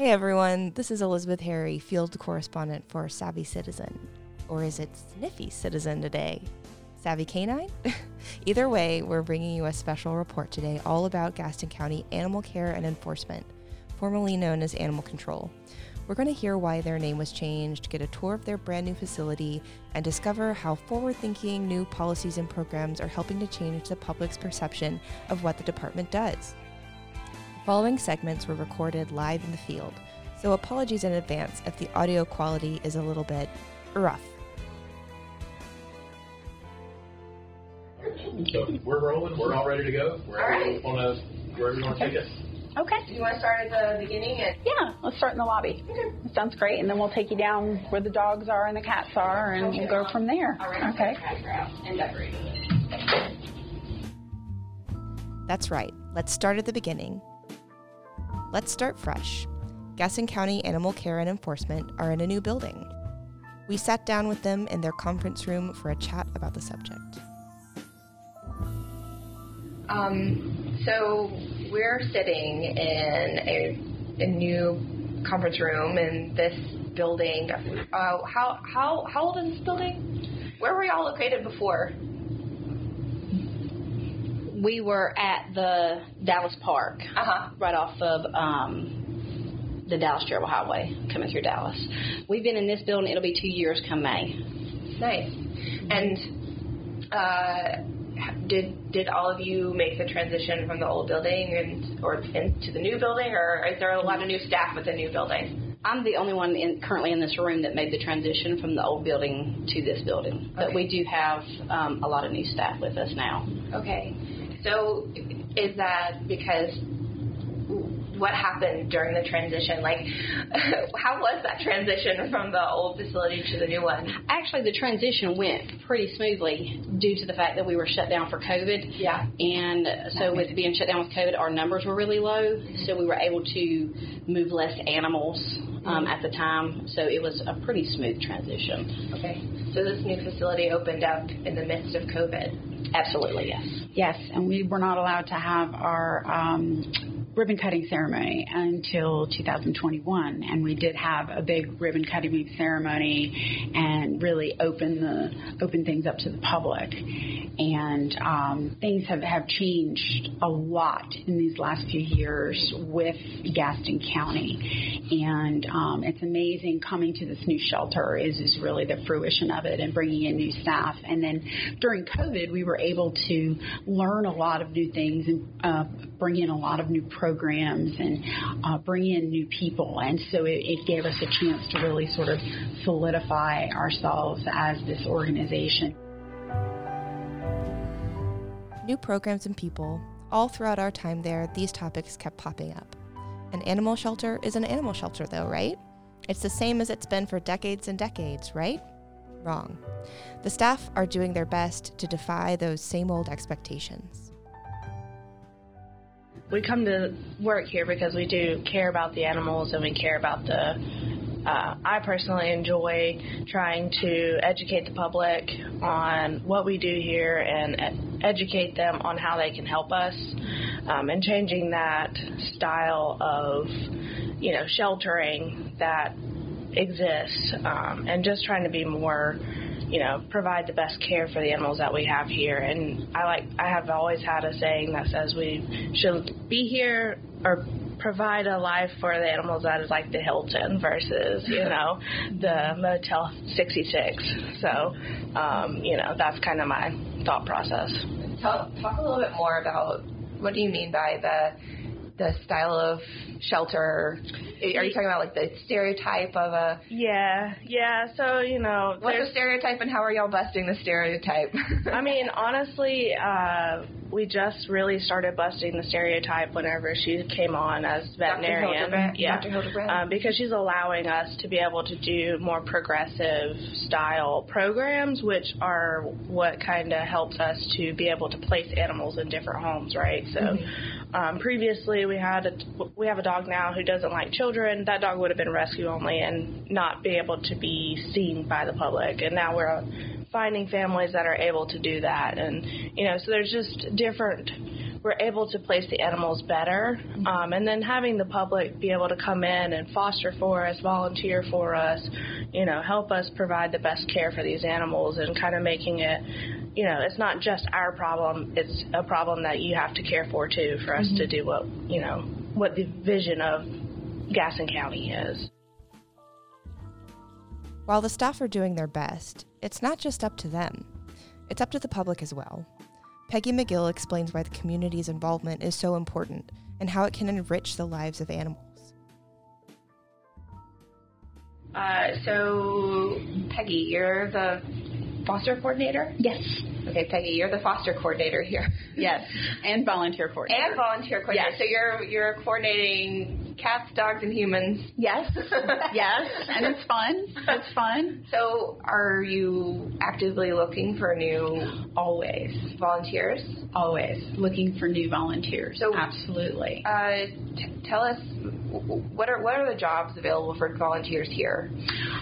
Hey everyone, this is Elizabeth Harry, field correspondent for Savvy Citizen. Or is it Sniffy Citizen today? Savvy Canine? Either way, we're bringing you a special report today all about Gaston County Animal Care and Enforcement, formerly known as Animal Control. We're going to hear why their name was changed, get a tour of their brand new facility, and discover how forward thinking new policies and programs are helping to change the public's perception of what the department does. The following segments were recorded live in the field, so apologies in advance if the audio quality is a little bit rough. So we're rolling. We're all ready to go. Wherever All right. you want to, wherever you want to take us. Okay. Do you want to start at the beginning? And Yeah, let's start in the lobby. Mm-hmm. Sounds great, and then we'll take you down where the dogs are and the cats are, and we'll go from there. all right. Okay. And decorated. That's right, let's start at the beginning. Let's start fresh. Gaston County Animal Care and Enforcement are in a new building. We sat down with them in their conference room for a chat about the subject. Um, so we're sitting in a, a new conference room in this building. Uh, how how how old is this building? Where were y'all located before? We were at the Dallas Park, Uh huh. right off of um, the Dallas Trail Highway, coming through Dallas. We've been in this building; it'll be two years come May. Nice. And uh, did did all of you make the transition from the old building and or into the new building, or is there a lot of new staff with the new building? I'm the only one in, currently in this room that made the transition from the old building to this building, but we do have um, a lot of new staff with us now. Okay. So is that because what happened during the transition? Like, how was that transition from the old facility to the new one? Actually, the transition went pretty smoothly due to the fact that we were shut down for COVID. Yeah. And so, with being shut down with COVID, our numbers were really low, so we were able to move less animals um, at the time. So, it was a pretty smooth transition. Okay. So this new facility opened up in the midst of COVID. Absolutely, yes. Yes, and we were not allowed to have our um, ribbon cutting ceremony until 2021, and we did have a big ribbon cutting ceremony and really open the open things up to the public. And um, things have, have changed a lot in these last few years with Gaston County, and um, it's amazing coming to this new shelter is is really the fruition of it and bringing in new staff. And then during COVID, we were able to learn a lot of new things and uh, bring in a lot of new programs and uh, bring in new people. And so it, it gave us a chance to really sort of solidify ourselves as this organization. New programs and people, all throughout our time there, these topics kept popping up. An animal shelter is an animal shelter, though, right? It's the same as it's been for decades and decades, right? Wrong. The staff are doing their best to defy those same old expectations. We come to work here because we do care about the animals and we care about the. Uh, I personally enjoy trying to educate the public on what we do here and educate them on how they can help us um, and changing that style of, you know, sheltering that exists um, and just trying to be more you know, provide the best care for the animals that we have here. And I like, I have always had a saying that says we should be here or provide a life for the animals that is like the Hilton versus, you know, the Motel 66. So, um, you know, that's kind of my thought process. Talk, talk a little bit more about what do you mean by the the style of shelter? Are you talking about like the stereotype of a Yeah, yeah. So, you know, what's the stereotype and how are y'all busting the stereotype? I mean, honestly, uh, we just really started busting the stereotype whenever she came on as veterinarian. Hildebrand- yeah, Dr. Hildebrand? Um, because she's allowing us to be able to do more progressive style programs, which are what kind of helps us to be able to place animals in different homes, right? So. Um, previously, we had a, we have a dog now who doesn't like children. That dog would have been rescue only and not be able to be seen by the public. And now we're finding families that are able to do that. And you know, so there's just different we're able to place the animals better. Um, and then having the public be able to come in and foster for us, volunteer for us, you know, help us provide the best care for these animals and kind of making it, you know, it's not just our problem, it's a problem that you have to care for too for us to do what, you know, what the vision of Gaston County is. While the staff are doing their best, it's not just up to them, it's up to the public as well. Peggy McGill explains why the community's involvement is so important and how it can enrich the lives of animals. Uh, so, Peggy, you're the foster coordinator? Yes. Okay, Peggy, you're the foster coordinator here. Yes. And volunteer coordinator. And volunteer coordinator. Yes. So you're you're coordinating cats, dogs, and humans. Yes. yes. And it's fun. It's fun. So are you actively looking for new Always. volunteers? Always. Looking for new volunteers. So- Absolutely. Uh, t- tell us what are what are the jobs available for volunteers here?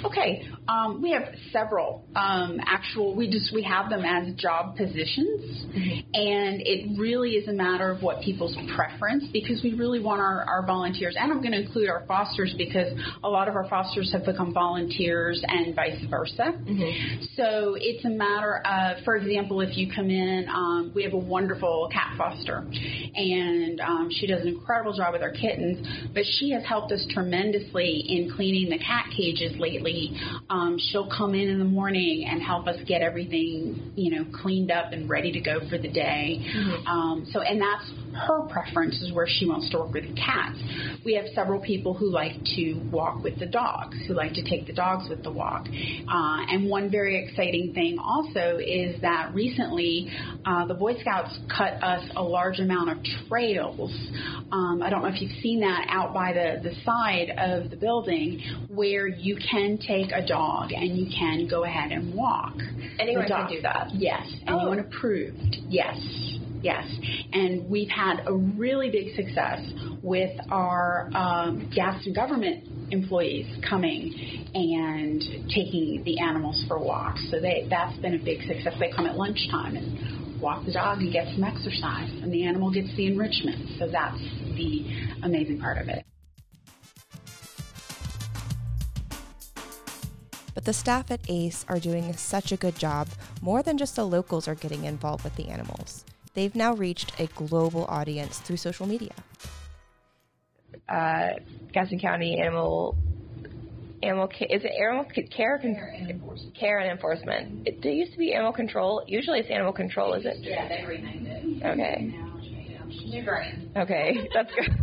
Okay, um, we have several um, actual. We just we have them as job positions, and it really is a matter of what people's preference because we really want our, our volunteers, and I'm going to include our fosters because a lot of our fosters have become volunteers and vice versa. So it's a matter of, for example, if you come in, um, we have a wonderful cat foster, and um, she does an incredible job with our kittens, but she has helped us tremendously in cleaning the cat cages lately. Um, she'll come in in the morning and help us get everything, you know, cleaned up and ready to go for the day. Um, so, and that's her preference is where she wants to work with the cats. We have several people who like to walk with the dogs, who like to take the dogs with the walk. Uh, and one very exciting thing also is that recently uh, the Boy Scouts cut us a large amount of trails. Um, I don't know if you've seen that out by the, the side of the building where you can take a dog and you can go ahead and walk. Anyone can do that? Yes, anyone approved. Yes, yes. And we've had a really big success with our um, Gaston government employees coming and taking the animals for walks. So they, that's been a big success. They come at lunchtime and walk the dog and get some exercise, and the animal gets the enrichment. So that's the amazing part of it. But the staff at ACE are doing such a good job, more than just the locals are getting involved with the animals. They've now reached a global audience through social media. Uh, Gaston County Animal Animal ca- is it animal c- care or con- care and enforcement? It, there used to be animal control. Usually it's animal control, is it? Yeah, they renamed it. Okay. New brand. Okay, that's good.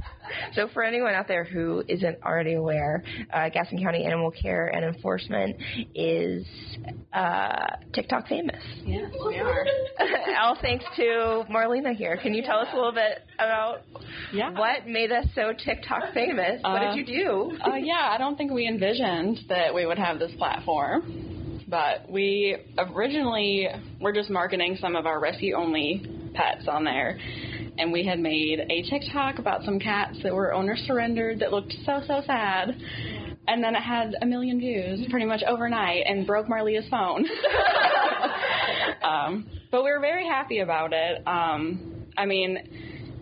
So, for anyone out there who isn't already aware, uh, Gaston County Animal Care and Enforcement is uh, TikTok famous. Yes, we are. All thanks to Marlena here. Can you tell us a little bit about Yeah. what made us so TikTok famous? what Uh, did you do? Uh, yeah, I don't think we envisioned that we would have this platform, but we originally were just marketing some of our rescue only pets on there. And we had made a TikTok about some cats that were owner surrendered that looked so, so sad. And then it had a million views pretty much overnight and broke Marlia's phone. um, but we were very happy about it. Um, I mean,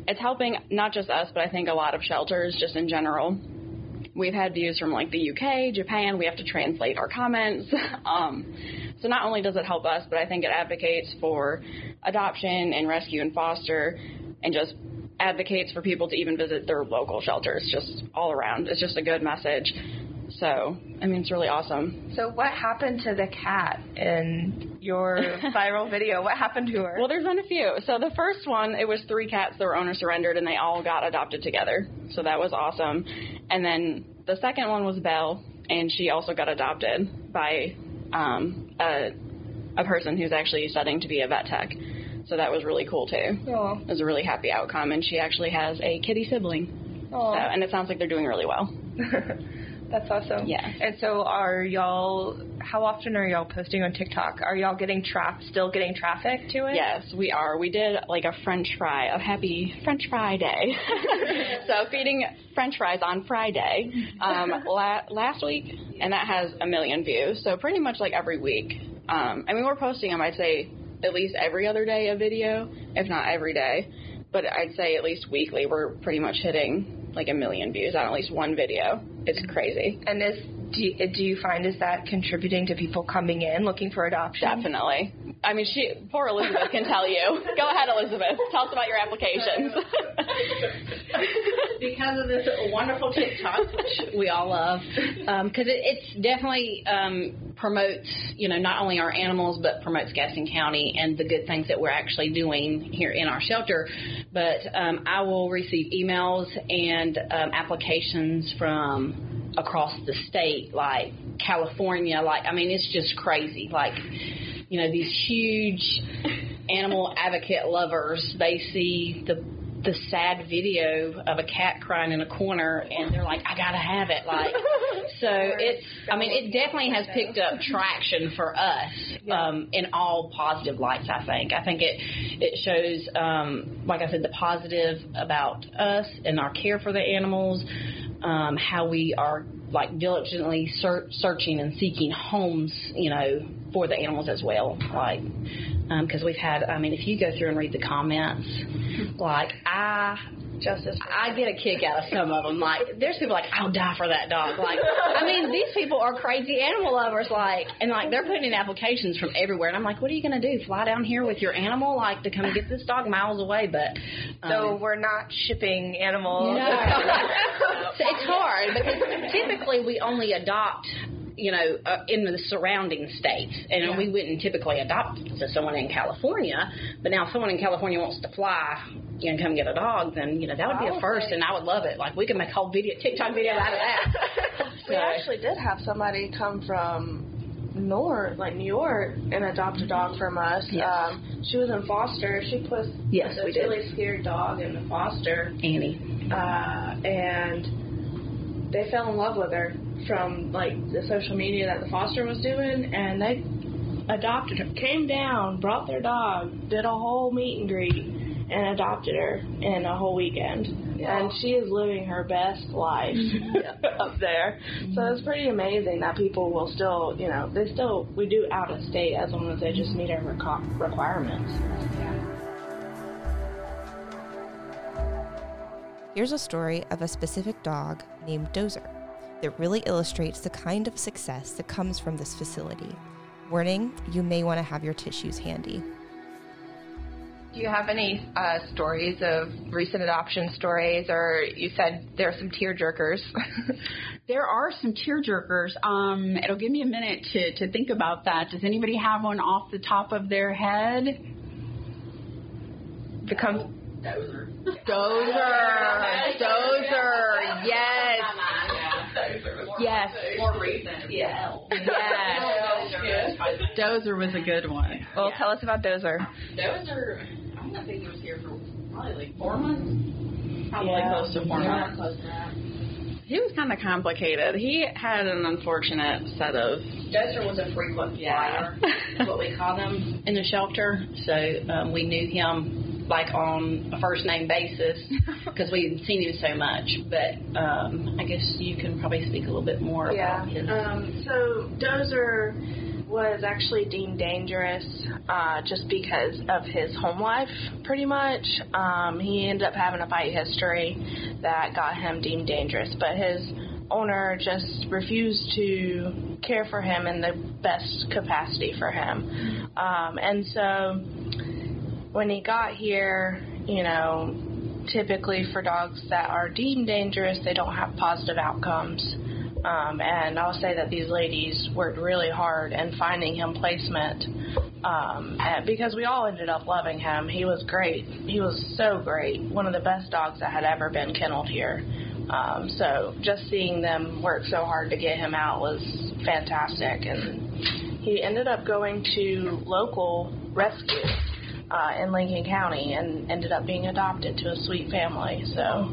it's helping not just us, but I think a lot of shelters just in general. We've had views from like the UK, Japan. We have to translate our comments. um, so not only does it help us, but I think it advocates for adoption and rescue and foster, and just advocates for people to even visit their local shelters. Just all around, it's just a good message. So I mean, it's really awesome. So, what happened to the cat in your viral video? What happened to her? Well, there's been a few. So the first one, it was three cats that were owner surrendered, and they all got adopted together. So that was awesome. And then the second one was Belle, and she also got adopted by um, a a person who's actually studying to be a vet tech. So that was really cool too. Aw. It was a really happy outcome, and she actually has a kitty sibling. So, and it sounds like they're doing really well. That's awesome. Yeah. And so, are y'all? How often are y'all posting on TikTok? Are y'all getting traf? Still getting traffic to it? Yes, we are. We did like a French fry, a happy French fry day. so feeding French fries on Friday um, la- last week, and that has a million views. So pretty much like every week. Um, I mean, we're posting them. I'd say at least every other day a video, if not every day. but I'd say at least weekly we're pretty much hitting like a million views on at least one video. It's crazy. And is do you, do you find is that contributing to people coming in looking for adoption? Definitely. I mean, she poor Elizabeth can tell you. Go ahead, Elizabeth. Tell us about your applications. because of this wonderful TikTok, which we all love, because it, it's definitely um, promotes, you know, not only our animals but promotes Gaston County and the good things that we're actually doing here in our shelter. But um, I will receive emails and um, applications from across the state, like California. Like, I mean, it's just crazy. Like, you know, these huge animal advocate lovers, they see the the sad video of a cat crying in a corner and they're like, I gotta have it. Like, so it's, I mean, it definitely has picked up traction for us, um, in all positive lights, I think. I think it, it shows, um, like I said, the positive about us and our care for the animals, um, how we are like diligently ser- searching and seeking homes, you know, for the animals as well. Like, because um, we've had, I mean, if you go through and read the comments, like I Justice. I get a kick out of some of them. Like, there's people like, I'll die for that dog. Like, I mean, these people are crazy animal lovers. Like, and like they're putting in applications from everywhere. And I'm like, what are you going to do? Fly down here with your animal, like to come get this dog miles away? But um, so we're not shipping animals. no, so it's hard because typically we only adopt you know, uh, in the surrounding states. And Yeah. we wouldn't typically adopt to someone in California, but now if someone in California wants to fly you know, come get a dog, then, you know, that would be a first, and I would love it. Like, we could make a whole video, TikTok video out of that. We actually did have somebody come from North, like New York, and adopt a dog from us. Yes. Um, she was in foster. She put Yes, this we did. really scared dog in the foster, Annie. uh, and they fell in love with her from like the social media that the foster was doing, and they adopted her. Came down, brought their dog, did a whole meet and greet, and adopted her in a whole weekend. And she is living her best life up there. So it's mm-hmm. pretty amazing that people will still, you know, they still we do out of state as long as they just meet our requirements. Here's a story of a specific dog named Dozer that really illustrates the kind of success that comes from this facility. Warning, you may want to have your tissues handy. Do you have any uh, stories of recent adoption stories, or you said there are some tear jerkers? There are some tearjerkers. Um, it'll give me a minute to, to think about that. Does anybody have one off the top of their head? Becomes Dozer. Dozer. Yes. Yes. More recent. Yeah. Yes. Dozer was a good one. well. Tell us about Dozer. Dozer, I'm going to think he was here for probably like four months. Probably Yeah. close to four months. Close to that. He was kind of complicated. He had an unfortunate set of Dozer was a frequent flyer, is what we call them in the shelter. So um, we knew him like on a first name basis because we had seen him so much. But um, I guess you can probably speak a little bit more Yeah. about his. Um, so Dozer was actually deemed dangerous uh, just because of his home life, pretty much. Um, he ended up having a fight history that got him deemed dangerous, but his owner just refused to care for him in the best capacity for him. Um, and so when he got here, you know, typically for dogs that are deemed dangerous, they don't have positive outcomes. Um, and I'll say that these ladies worked really hard in finding him placement um, because we all ended up loving him. He was great. He was so great. One of the best dogs that had ever been kenneled here. Um, so just seeing them work so hard to get him out was fantastic. And he ended up going to local rescue uh, in Lincoln County and ended up being adopted to a sweet family. So,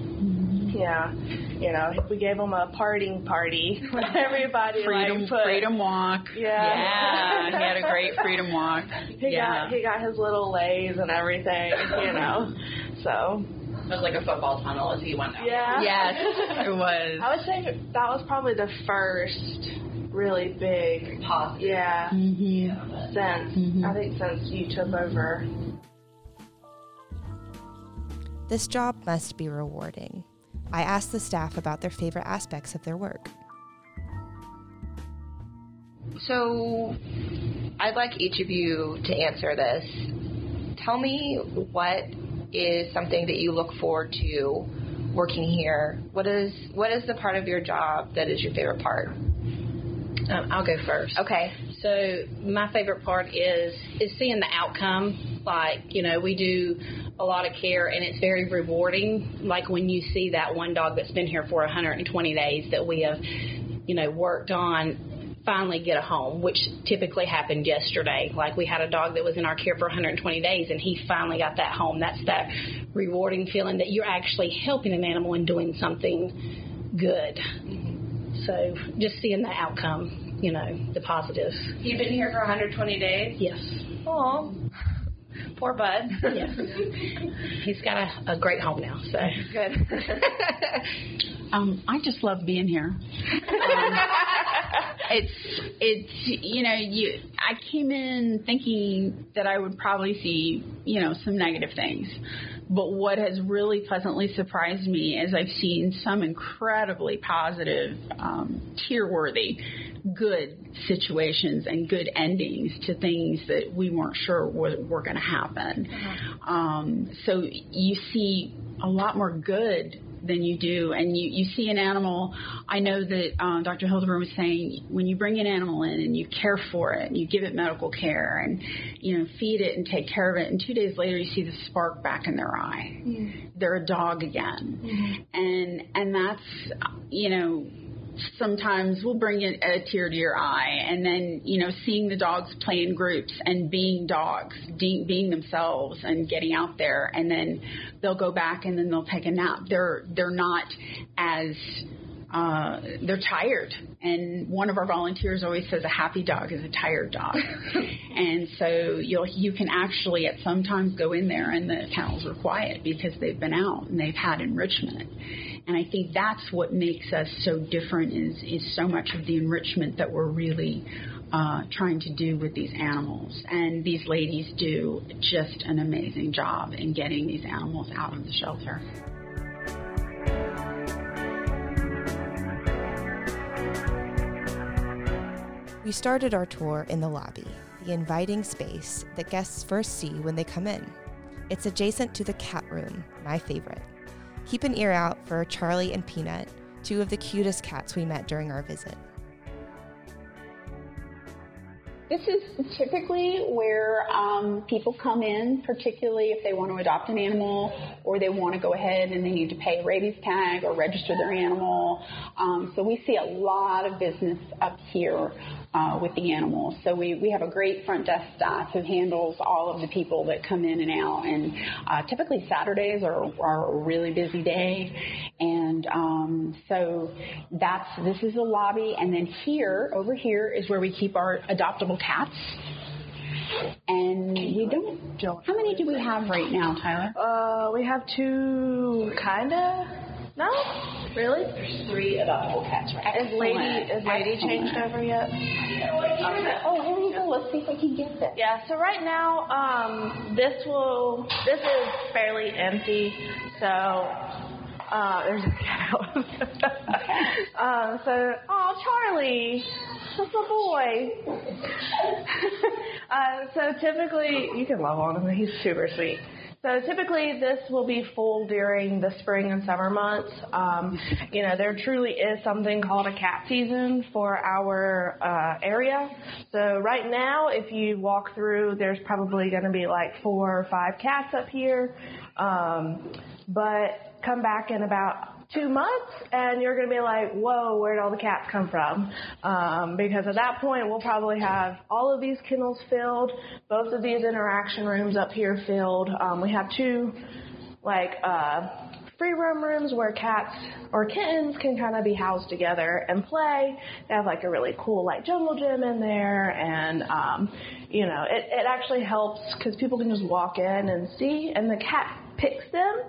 yeah, you know, we gave him a parting party. With everybody Freedom, like put, freedom walk. Yeah. Yeah, he had a great freedom walk. He yeah. got he got his little leis and everything, you know. So it was like a football tunnel as he went out. yeah. yes, it was. I would say that was probably the first really big Positive. yeah Mm-hmm. since Mhm. I think since you took over. This job must be rewarding. I asked the staff about their favorite aspects of their work. So, I'd like each of you to answer this. Tell me what is something that you look forward to working here. What is what is the part of your job that is your favorite part? Um, I'll go first. Okay. So my favorite part is is seeing the outcome. Like you know, we do a lot of care, and it's very rewarding. Like when you see that one dog that's been here for 120 days that we have, you know, worked on finally get a home, which typically happened yesterday. Like we had a dog that was in our care for 120 days and he finally got that home. That's that rewarding feeling that you're actually helping an animal and doing something good. So just seeing the outcome, you know, the positives. You've been here for 120 days? Yes. Oh, poor bud. Yes. He's got a, a great home now, so. Good. Um, I just love being here. Um, it's it's you know you I came in thinking that I would probably see you know some negative things, but what has really pleasantly surprised me is I've seen some incredibly positive, um, tear-worthy, good situations and good endings to things that we weren't sure were, were going to happen. Um, so you see a lot more good than you do. And you, you see an animal. I know that um, Dr. Hildebrand was saying when you bring an animal in and you care for it and you give it medical care and you know feed it and take care of it, and two days later you see the spark back in their eye. They're a dog again, and and that's you know sometimes we'll bring in a tear to your eye. And then you know seeing the dogs play in groups and being dogs being themselves and getting out there. And then they'll go back and then they'll take a nap. They're they're not as uh, they're tired, and one of our volunteers always says a happy dog is a tired dog, and so you'll you can actually at sometimes go in there and the kennels are quiet because they've been out and they've had enrichment, and I think that's what makes us so different is is so much of the enrichment that we're really uh, trying to do with these animals. And these ladies do just an amazing job in getting these animals out of the shelter. We started our tour in the lobby, the inviting space that guests first see when they come in. It's adjacent to the cat room, my favorite. Keep an ear out for Charlie and Peanut, two of the cutest cats we met during our visit. This is typically where um, people come in, particularly if they want to adopt an animal or they want to go ahead and they need to pay a rabies tag or register their animal. Um, so we see a lot of business up here uh, with the animals. So we, we have a great front desk staff who handles all of the people that come in and out. And uh, typically Saturdays are, are a really busy day. And um, so that's this is the lobby, and then here, over here, is where we keep our adoptable cats. And we don't. How many do we have right now, Tyler? Uh, we have two, kinda. No, really. There's three adoptable cats right Is lady is lady changed over yet? Oh, here we go. Let's see if we can get this. Yeah. So right now, um, this will this is fairly empty. So uh, there's a cat out. um, so oh Charlie, that's a boy. uh, so typically you can love on him. He's super sweet. So typically this will be full during the spring and summer months. Um, you know, there truly is something called a cat season for our uh, area. So right now, if you walk through, there's probably going to be like four or five cats up here. Um, but come back in about two months and you're going to be like, whoa, where'd all the cats come from? Um, because at that point, we'll probably have all of these kennels filled, both of these interaction rooms up here filled. Um, we have two, like, uh, free roam rooms where cats or kittens can kind of be housed together and play. They have like a really cool like jungle gym in there and um, you know it, it actually helps because people can just walk in and see and the cat picks them.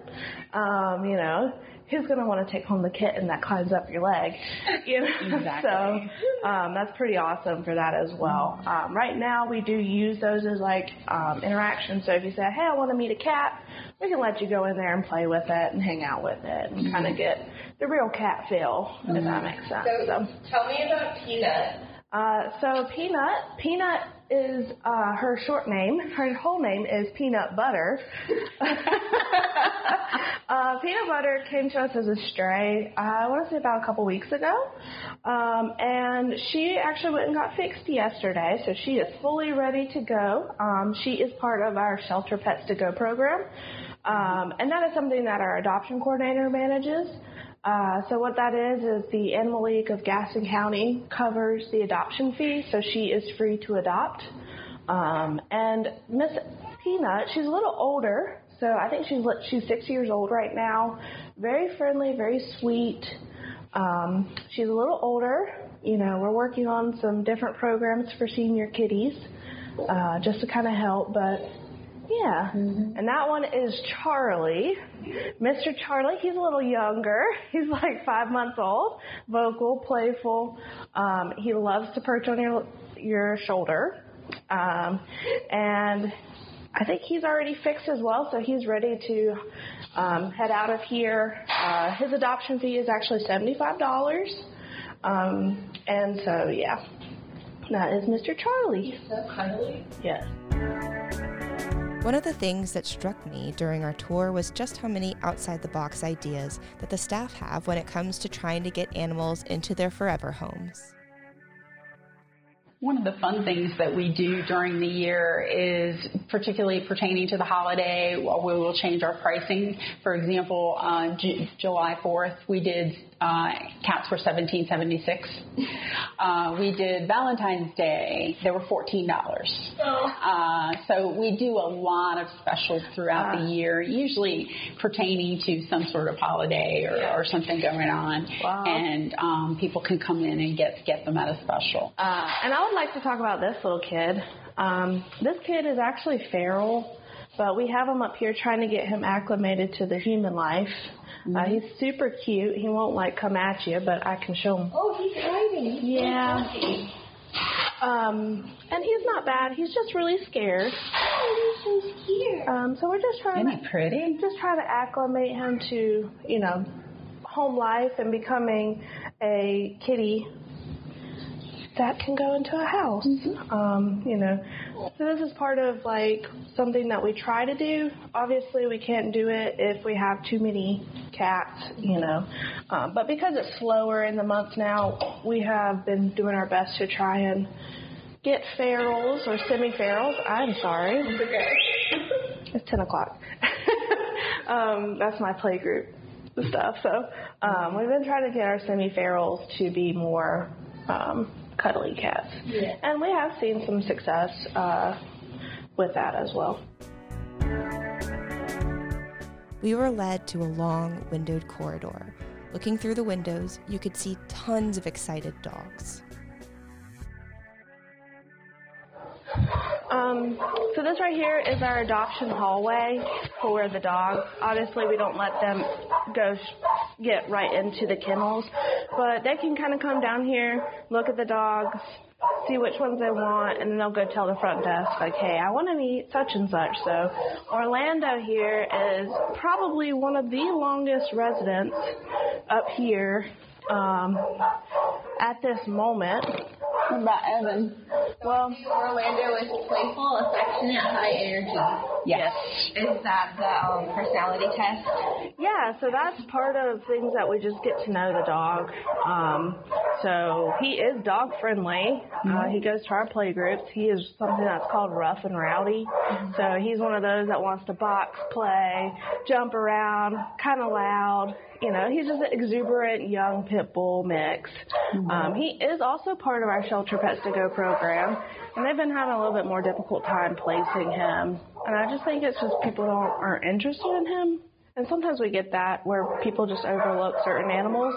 Um, you know who's going to want to take home the kitten that climbs up your leg? You know? Exactly. so um, that's pretty awesome for that as well. Um, right now, we do use those as like um, interactions. So if you say, hey, I want to meet a cat, we can let you go in there and play with it and hang out with it and kind of get the real cat feel, if that makes sense. So, Tell me about Peanut. uh, so Peanut, Peanut is uh, her short name. Her whole name is Peanut Butter. uh, Peanut Butter came to us as a stray. Uh, I want to say about a couple weeks ago, um, and she actually went and got fixed yesterday. So she is fully ready to go. Um, she is part of our Shelter Pets to Go program, um, and that is something that our adoption coordinator manages. Uh, so what that is is the Animal League of Gaston County covers the adoption fee, so she is free to adopt. Um, and Miss Peanut, she's a little older, so I think she's she's six years old right now. Very friendly, very sweet. Um, she's a little older. You know, we're working on some different programs for senior kitties, uh, just to kind of help, but yeah. And that one is Charlie. Mr. Charlie, he's a little younger. He's like five months old, vocal, playful. Um, he loves to perch on your your shoulder. Um, and I think he's already fixed as well, so he's ready to um, head out of here. Uh, his adoption fee is actually $75. Um, and so, yeah, that is Mr. Charlie. So cuddly. Yes. One of the things that struck me during our tour was just how many outside the box ideas that the staff have when it comes to trying to get animals into their forever homes. One of the fun things that we do during the year is particularly pertaining to the holiday, well, we will change our pricing. For example, on J- July 4th, we did uh, cats were 1776. Uh, we did Valentine's Day, they were $14. Uh, so we do a lot of specials throughout the year, usually pertaining to some sort of holiday or, or something going on. Wow. And um, people can come in and get, get them at a special. Uh, and I would like to talk about this little kid. Um, this kid is actually feral, but we have him up here trying to get him acclimated to the human life. Uh, he's super cute. He won't like come at you, but I can show him. Oh, he's hiding. He's Yeah. So fluffy. Um, and he's not bad. He's just really scared. Oh, he's so scared. Um, so we're just trying Isn't to he pretty? just trying to acclimate him to you know home life and becoming a kitty that can go into a house. Um, you know, so this is part of like something that we try to do. Obviously, we can't do it if we have too many cats. You know, um, but because it's slower in the month now, we have been doing our best to try and get ferals or semi-ferals. I'm sorry. It's 10 o'clock. um, that's my play group stuff. So um, we've been trying to get our semi-ferals to be more um, cuddly cats. Yeah. And we have seen some success uh, with that as well. We were led to a long windowed corridor. Looking through the windows, you could see tons of excited dogs. Um, so this right here is our adoption hallway for the dogs. Obviously, we don't let them go sh- get right into the kennels, but they can kind of come down here, look at the dogs, see which ones they want, and then they'll go tell the front desk like, "Hey, I want to meet such and such." So Orlando here is probably one of the longest residents up here um, at this moment. What about Evan? Well, Orlando is playful, affectionate, high energy. Yes. Is that the um, personality test? Yeah, so that's part of things that we just get to know the dog. Um, so he is dog friendly. Uh, he goes to our play groups. He is something that's called rough and rowdy. So he's one of those that wants to box, play, jump around, kind of loud. You know, he's just an exuberant young pit bull mix. Um, he is also part of our Shelter Pets to Go program, and they've been having a little bit more difficult time placing him. And I just think it's just people don't aren't interested in him. And sometimes we get that where people just overlook certain animals,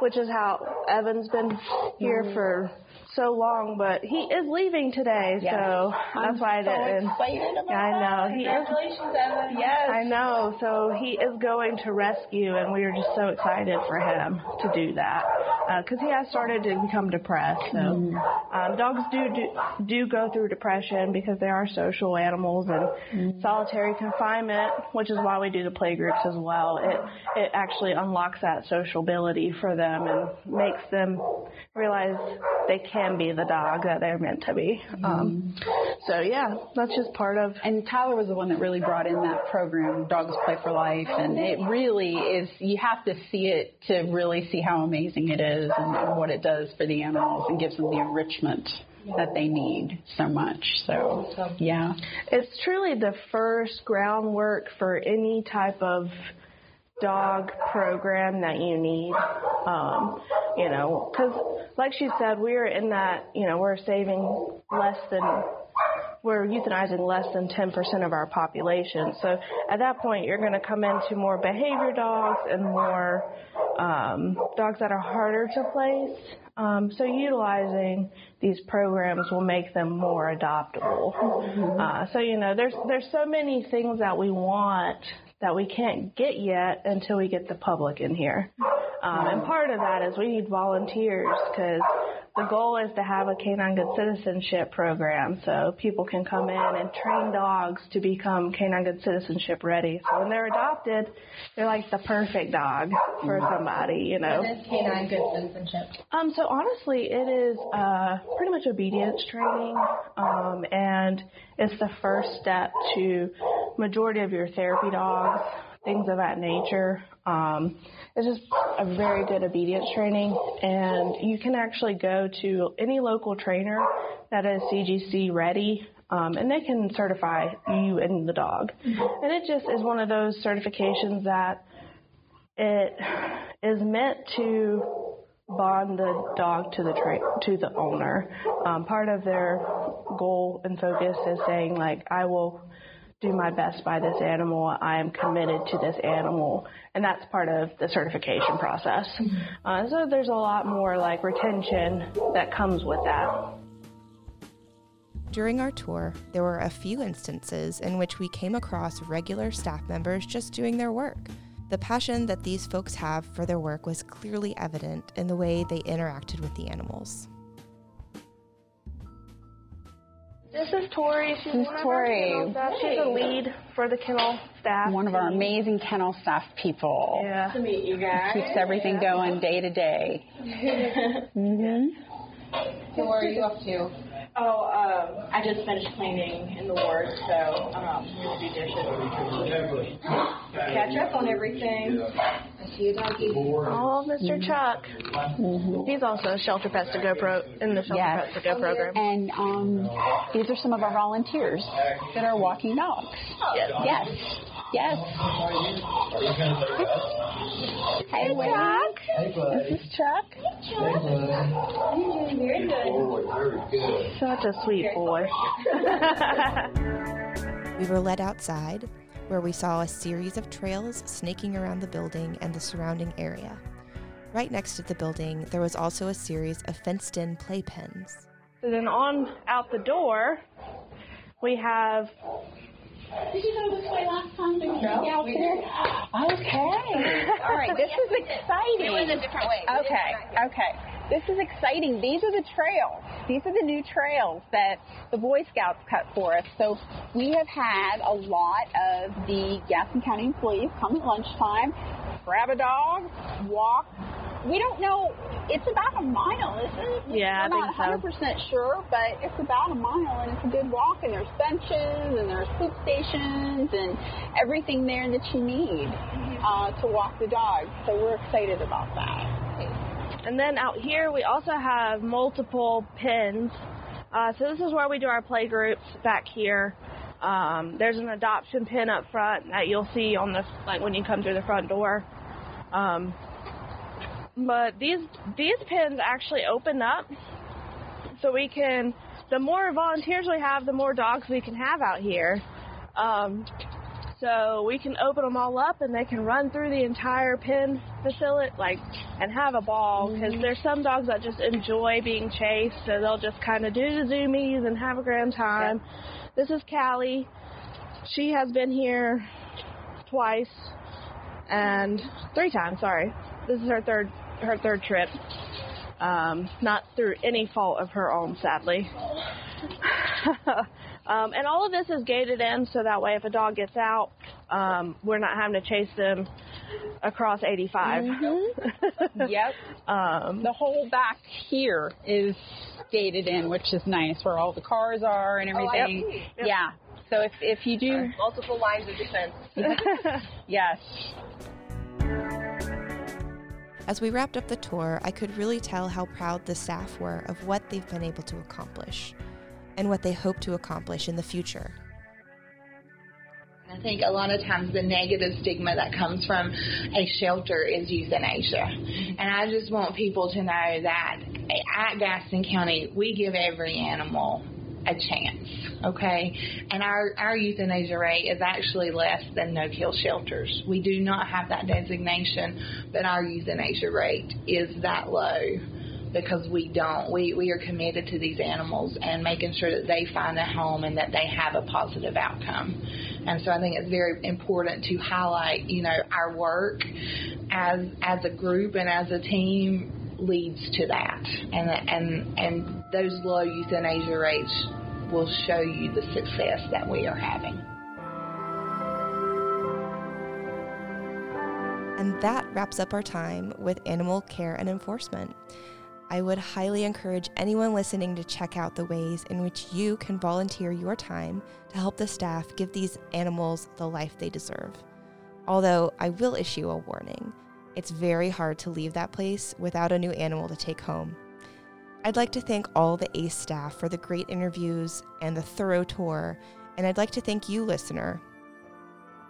which is how Evan's been here for so long, but he is leaving today, Yes. so I'm that's why I so didn't. excited about Yeah, I know. that. He is. Congratulations, Evan. Yes. I know. So he is going to rescue, and we are just so excited for him to do that uh, because he has started to become depressed. So mm-hmm. um, dogs do, do do go through depression because they are social animals and mm-hmm. solitary confinement, which is why we do the play groups as well. It it actually unlocks that sociability for them and makes them realize they can be the dog that they're meant to be. Um, so yeah, that's just part of And Tyler was the one that really brought in that program, Dogs Play for Life, and it really is. You have to see it to really see how amazing it is and, and what it does for the animals and gives them the enrichment that they need so much. So yeah, It's truly the first groundwork for any type of dog program that you need. Um, you know, because like she said, we're in that. You know, we're saving less than. We're euthanizing less than 10% of our population. So at that point, you're going to come into more behavior dogs and more um, dogs that are harder to place. Um, so utilizing these programs will make them more adoptable. Uh, so you know, there's there's so many things that we want that we can't get yet until we get the public in here. Um, and part of that is we need volunteers because the goal is to have a canine good citizenship program so people can come in and train dogs to become canine good citizenship ready. So when they're adopted, they're like the perfect dog for somebody, you know. What is canine good citizenship? Um, so honestly, it is uh, pretty much obedience training, um, and it's the first step to majority of your therapy dogs, things of that nature. Um, it's just a very good obedience training, and you can actually go to any local trainer that is CGC ready. Um, and they can certify you and the dog. And it just is one of those certifications that it is meant to bond the dog to the tra- to the owner. Um, part of their goal and focus is saying like, I will do my best by this animal. I am committed to this animal, and that's part of the certification process. Uh, so there's a lot more like retention that comes with that. During our tour, there were a few instances in which we came across regular staff members just doing their work. The passion that these folks have for their work was clearly evident in the way they interacted with the animals. This is Tori. She's This is one of our Tori. kennel staff. She's a lead for the kennel staff. one of our amazing kennel staff people. Yeah. To meet you guys. Keeps everything going day to day. mm-hmm. So what are you up to? Oh, um, I just finished cleaning in the ward, so um, I'm going to do dishes. Catch up on everything. I see a doggy. Oh, mister Chuck. He's also a Shelter Pets to Go pro in the Shelter Yes. Pets to Go program. And um, these are some of our volunteers that are walking dogs. Yes. Yes. Hey, Wayne. This is Chuck. Such a sweet boy. We were led outside, where we saw a series of trails snaking around the building and the surrounding area. Right next to the building, there was also a series of fenced in playpens. and then on out the door, we have Did you go this way last time? Did you go out there? Okay. All right. This is exciting. It was a different way. Okay, okay. This is exciting. These are the trails. These are the new trails that the Boy Scouts cut for us. So we have had a lot of the Gaston County employees come at lunchtime, grab a dog, walk. We don't know. It's about a mile, isn't it? Yeah, I We're not think 100% sure, but it's about a mile and it's a good walk. And there's benches and there's food stations and everything there that you need uh, to walk the dog. So we're excited about that. And then out here, we also have multiple pens. Uh, so this is where we do our play groups back here. Um, there's an adoption pen up front that you'll see on the like when you come through the front door. Um, but these these pens actually open up, so we can. The more volunteers we have, the more dogs we can have out here. Um, So we can open them all up and they can run through the entire pen facility, like, and have a ball. Because there's some dogs that just enjoy being chased, so they'll just kind of do the zoomies and have a grand time. This is Callie. She has been here twice and three times. Sorry, this is her third her third trip. Um, not through any fault of her own, sadly. um, and all of this is gated in, so that way if a dog gets out, um, we're not having to chase them across 85. Yep. um, The whole back here is gated in, which is nice, where all the cars are and everything. see. Yep. Yeah. So if if you do, Multiple lines of defense. yes. As we wrapped up the tour, I could really tell how proud the staff were of what they've been able to accomplish and what they hope to accomplish in the future. I think a lot of times the negative stigma that comes from a shelter is euthanasia. And I just want people to know that at Gaston County, we give every animal a chance, okay? And our, our euthanasia rate is actually less than no kill shelters. We do not have that designation, but our euthanasia rate is that low because we don't. We, we are committed to these animals and making sure that they find a home and that they have a positive outcome. And so I think it's very important to highlight, you know, our work as as a group and as a team leads to that. And and and those low euthanasia rates will show you the success that we are having. And that wraps up our time with animal care and enforcement. I would highly encourage anyone listening to check out the ways in which you can volunteer your time to help the staff give these animals the life they deserve. Although I will issue a warning it's very hard to leave that place without a new animal to take home. I'd like to thank all the ACE staff for the great interviews and the thorough tour, and I'd like to thank you, listener.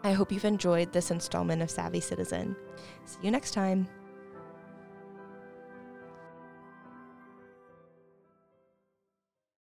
I hope you've enjoyed this installment of Savvy Citizen. See you next time.